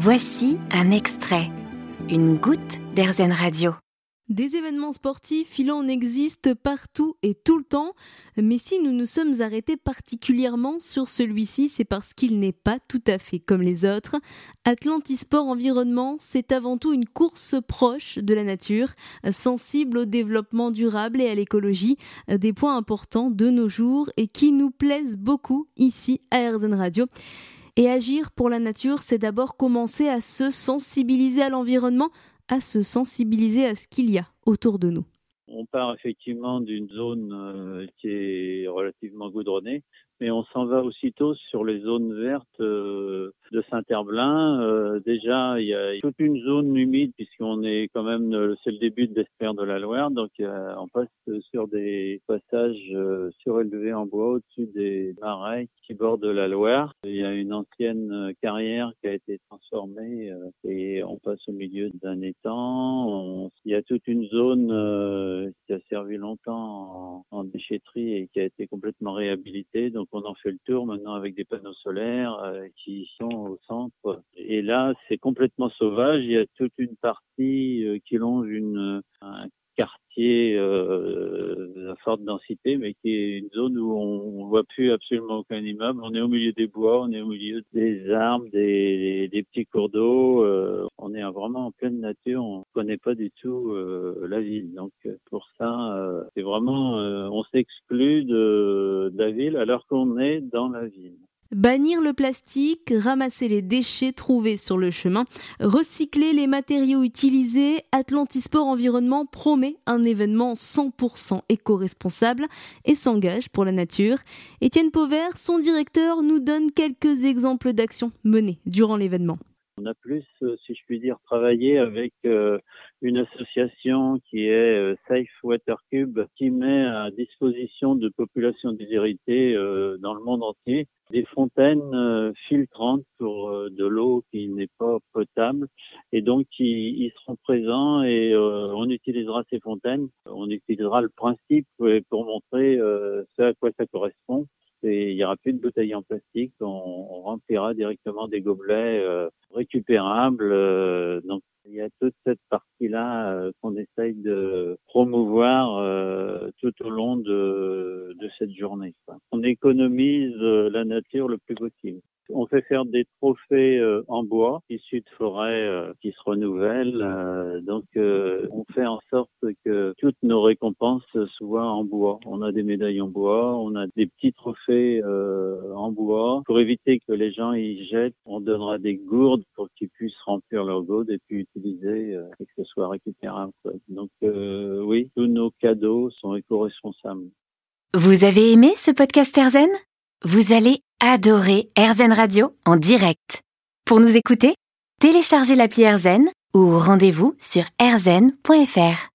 Voici un extrait, une goutte d'Airzen Radio. Des événements sportifs, il en existe partout et tout le temps, mais si nous nous sommes arrêtés particulièrement sur celui-ci, c'est parce qu'il n'est pas tout à fait comme les autres. Atlantisport Environnement, c'est avant tout une course proche de la nature, sensible au développement durable et à l'écologie, des points importants de nos jours et qui nous plaisent beaucoup ici à Airzen Radio. Et agir pour la nature, c'est d'abord commencer à se sensibiliser à l'environnement, à se sensibiliser à ce qu'il y a autour de nous. On part effectivement d'une zone euh, qui est relativement goudronnée, mais on s'en va aussitôt sur les zones vertes euh, Saint-Herblain. Euh, déjà, il y a toute une zone humide puisqu'on est quand même, euh, c'est le début de l'espère de la Loire, donc on passe sur des passages surélevés en bois au-dessus des marais qui bordent la Loire. Il y a une ancienne carrière qui a été transformée et on passe au milieu d'un étang. il y a toute une zone qui a servi longtemps en, en déchetterie et qui a été complètement réhabilitée. Donc on en fait le tour maintenant avec des panneaux solaires euh, qui sont au centre. Et là, c'est complètement sauvage. Il y a toute une partie euh, qui longe un quartier euh, à forte densité, mais qui est une zone où on ne voit plus absolument aucun immeuble. On est au milieu des bois, on est au milieu des arbres, des, petits cours d'eau. On est vraiment en pleine nature. On ne connaît pas du tout euh, la ville. Donc pour ça, euh, c'est vraiment, on s'exclut de, de la ville alors qu'on est dans la ville. Bannir le plastique, ramasser les déchets trouvés sur le chemin, recycler les matériaux utilisés, Atlantisport Environnement promet un événement 100% éco-responsable et s'engage pour la nature. Étienne Pauvert, son directeur, nous donne quelques exemples d'actions menées durant l'événement. A plus, euh, si je puis dire, travaillé avec euh, une association qui est euh, Safe Water Cube, qui met à disposition de populations déshéritées dans le monde entier des fontaines filtrantes pour de l'eau qui n'est pas potable. Et donc, ils seront présents et on utilisera ces fontaines. On utilisera le principe pour montrer ce à quoi ça correspond il n'y aura plus de bouteilles en plastique, on, remplira directement des gobelets euh, récupérables. Euh, donc il y a toute cette partie-là euh, qu'on essaye de promouvoir tout au long de, de cette journée. On économise la nature le plus possible. Fait faire des trophées euh, en bois issus de forêts euh, qui se renouvellent. Euh, donc, on fait en sorte que toutes nos récompenses soient en bois. On a des médailles en bois, on a des petits trophées en bois. Pour éviter que les gens y jettent, on donnera des gourdes pour qu'ils puissent remplir leur gourde et puis utiliser et que ce soit récupérable. Donc, oui, tous nos cadeaux sont éco-responsables. Vous avez aimé ce podcast Erzen Vous allez adorer AirZen Radio en direct. Pour nous écouter, téléchargez l'appli AirZen ou rendez-vous sur airzen.fr.